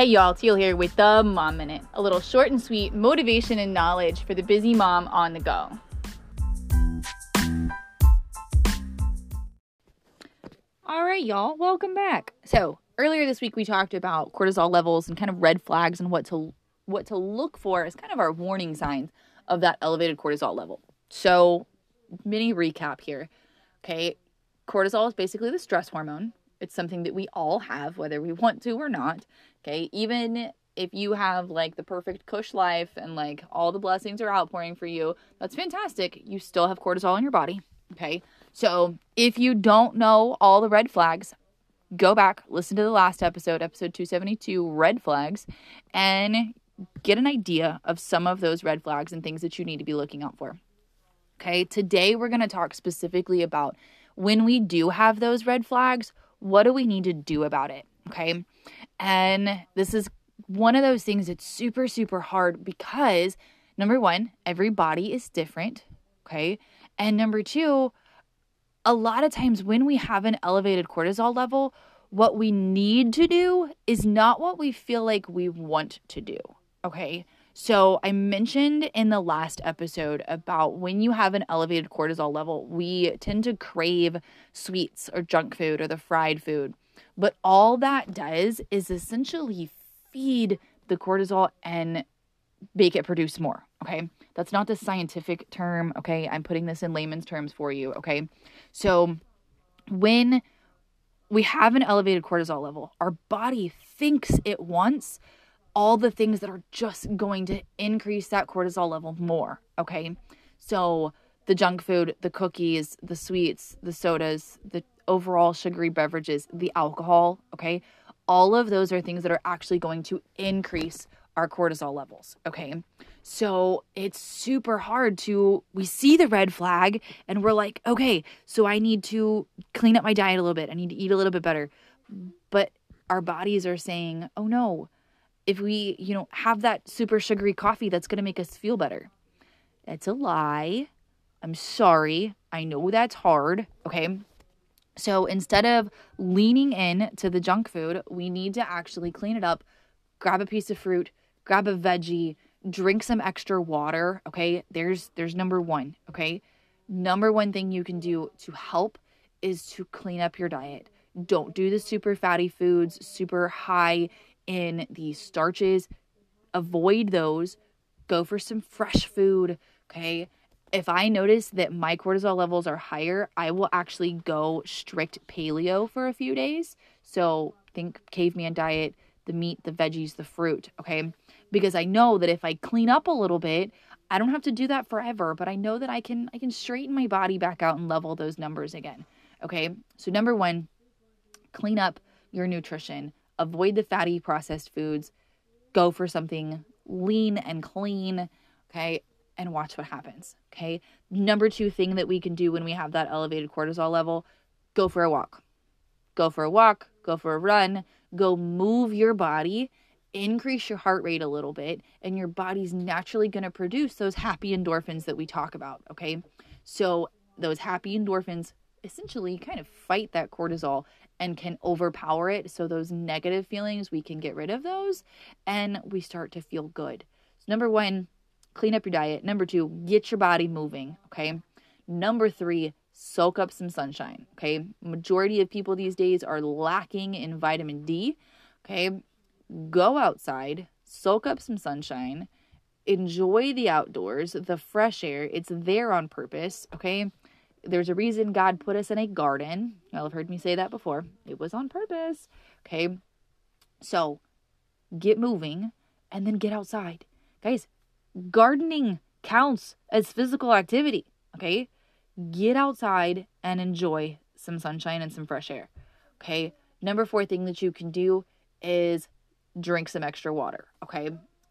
Hey y'all, Teal here with the Mom Minute, a little short and sweet motivation and knowledge for the busy mom on the go. All right, y'all, welcome back. So, earlier this week we talked about cortisol levels and kind of red flags and what to what to look for as kind of our warning signs of that elevated cortisol level. So, mini recap here. Okay, cortisol is basically the stress hormone. It's something that we all have, whether we want to or not. Okay. Even if you have like the perfect cush life and like all the blessings are outpouring for you, that's fantastic. You still have cortisol in your body. Okay. So if you don't know all the red flags, go back, listen to the last episode, episode 272, red flags, and get an idea of some of those red flags and things that you need to be looking out for. Okay. Today we're going to talk specifically about when we do have those red flags, what do we need to do about it? Okay. And this is one of those things that's super, super hard because number one, every body is different. Okay. And number two, a lot of times when we have an elevated cortisol level, what we need to do is not what we feel like we want to do. Okay. So, I mentioned in the last episode about when you have an elevated cortisol level, we tend to crave sweets or junk food or the fried food. But all that does is essentially feed the cortisol and make it produce more. Okay. That's not the scientific term. Okay. I'm putting this in layman's terms for you. Okay. So, when we have an elevated cortisol level, our body thinks it wants all the things that are just going to increase that cortisol level more. Okay. So the junk food, the cookies, the sweets, the sodas, the overall sugary beverages, the alcohol. Okay. All of those are things that are actually going to increase our cortisol levels. Okay. So it's super hard to, we see the red flag and we're like, okay, so I need to clean up my diet a little bit. I need to eat a little bit better. But our bodies are saying, oh no, if we, you know, have that super sugary coffee that's going to make us feel better. It's a lie. I'm sorry. I know that's hard. Okay. So instead of leaning in to the junk food, we need to actually clean it up, grab a piece of fruit, grab a veggie, drink some extra water. Okay. There's, there's number one. Okay. Number one thing you can do to help is to clean up your diet. Don't do the super fatty foods, super high in the starches. Avoid those. Go for some fresh food. Okay. If I notice that my cortisol levels are higher, I will actually go strict paleo for a few days. So think caveman diet, the meat, the veggies, the fruit. Okay. Because I know that if I clean up a little bit, I don't have to do that forever, but I know that I can I can straighten my body back out and level those numbers again. Okay? So number 1, clean up your nutrition avoid the fatty processed foods, go for something lean and clean, okay, and watch what happens, okay? Number two thing that we can do when we have that elevated cortisol level go for a walk. Go for a walk, go for a run, go move your body, increase your heart rate a little bit, and your body's naturally to produce those happy endorphins that we talk about, okay? So, those happy endorphins essentially kind of fight that cortisol and can overpower it. So, those negative feelings, we can get rid of those and we start to feel good. So, number one, clean up your diet. Number two, get your body moving. Okay. Number three, soak up some sunshine. Okay. Majority of people these days are lacking in vitamin D. Okay. Go outside, soak up some sunshine, enjoy the outdoors, the fresh air. It's there on purpose. Okay there's a reason God put us in a garden. Y'all have heard me say that before. It was on purpose. Okay. So get moving and then get outside. Guys, gardening counts as physical activity. Okay. Get outside and enjoy some sunshine and some fresh air. Okay. Number four thing that you can do is drink some extra water. Okay.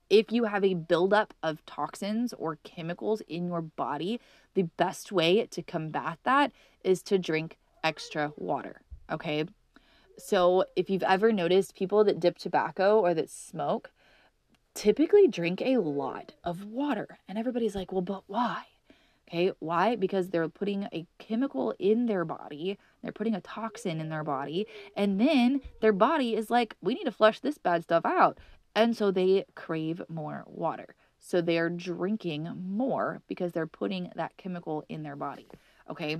If you have a buildup of toxins or chemicals in your body, the best way to combat that is to drink extra water. Okay. So, if you've ever noticed people that dip tobacco or that smoke, typically drink a lot of water. And everybody's like, well, but why? Okay, why? Because they're putting a chemical in their body, they're putting a toxin in their body, and then their body is like, we need to flush this bad stuff out. And so they crave more water. So they're drinking more because they're putting that chemical in their body. Okay,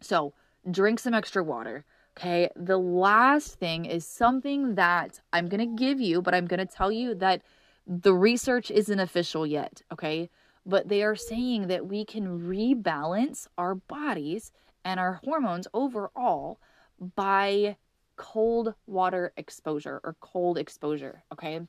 so drink some extra water. Okay, the last thing is something that I'm going to give you, but I'm going to tell you that the research isn't official yet. Okay, but they are saying that we can rebalance our bodies and our hormones overall by cold water exposure or cold exposure. Okay.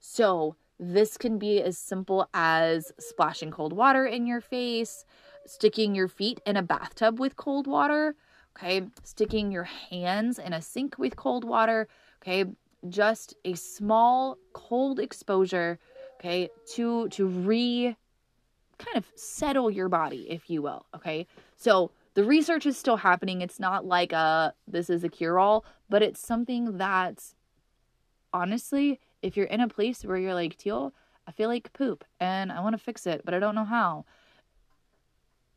So this can be as simple as splashing cold water in your face, sticking your feet in a bathtub with cold water, okay, sticking your hands in a sink with cold water, okay, just a small cold exposure, okay, to to re kind of settle your body, if you will. Okay. So the research is still happening. It's not like a this is a cure all, but it's something that honestly, if you're in a place where you're like, Teal, I feel like poop and I want to fix it, but I don't know how.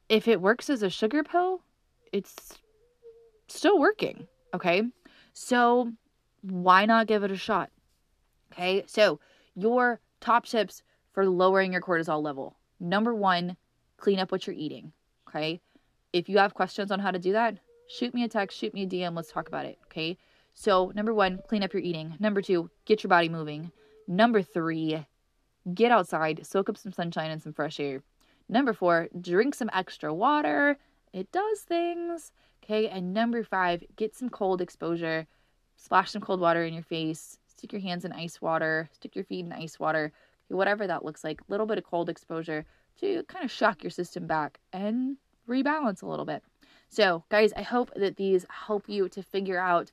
If it works as a sugar pill, it's still working. Okay. So why not give it a shot? Okay. So your top tips for lowering your cortisol level Number one, clean up what you're eating. Okay. If you have questions on how to do that, shoot me a text, shoot me a DM. Let's talk about it. Okay. So, number one, clean up your eating. Number two, get your body moving. Number three, get outside, soak up some sunshine and some fresh air. Number four, drink some extra water. It does things. Okay. And number five, get some cold exposure. Splash some cold water in your face. Stick your hands in ice water. Stick your feet in ice water whatever that looks like, a little bit of cold exposure to kind of shock your system back and rebalance a little bit. So, guys, I hope that these help you to figure out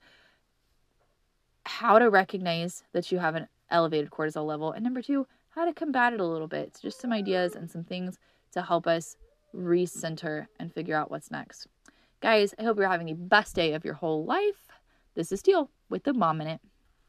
how to recognize that you have an elevated cortisol level, and number two, how to combat it a little bit. It's just some ideas and some things to help us recenter and figure out what's next. Guys, I hope you're having the best day of your whole life. This is Teal with the Mom Minute.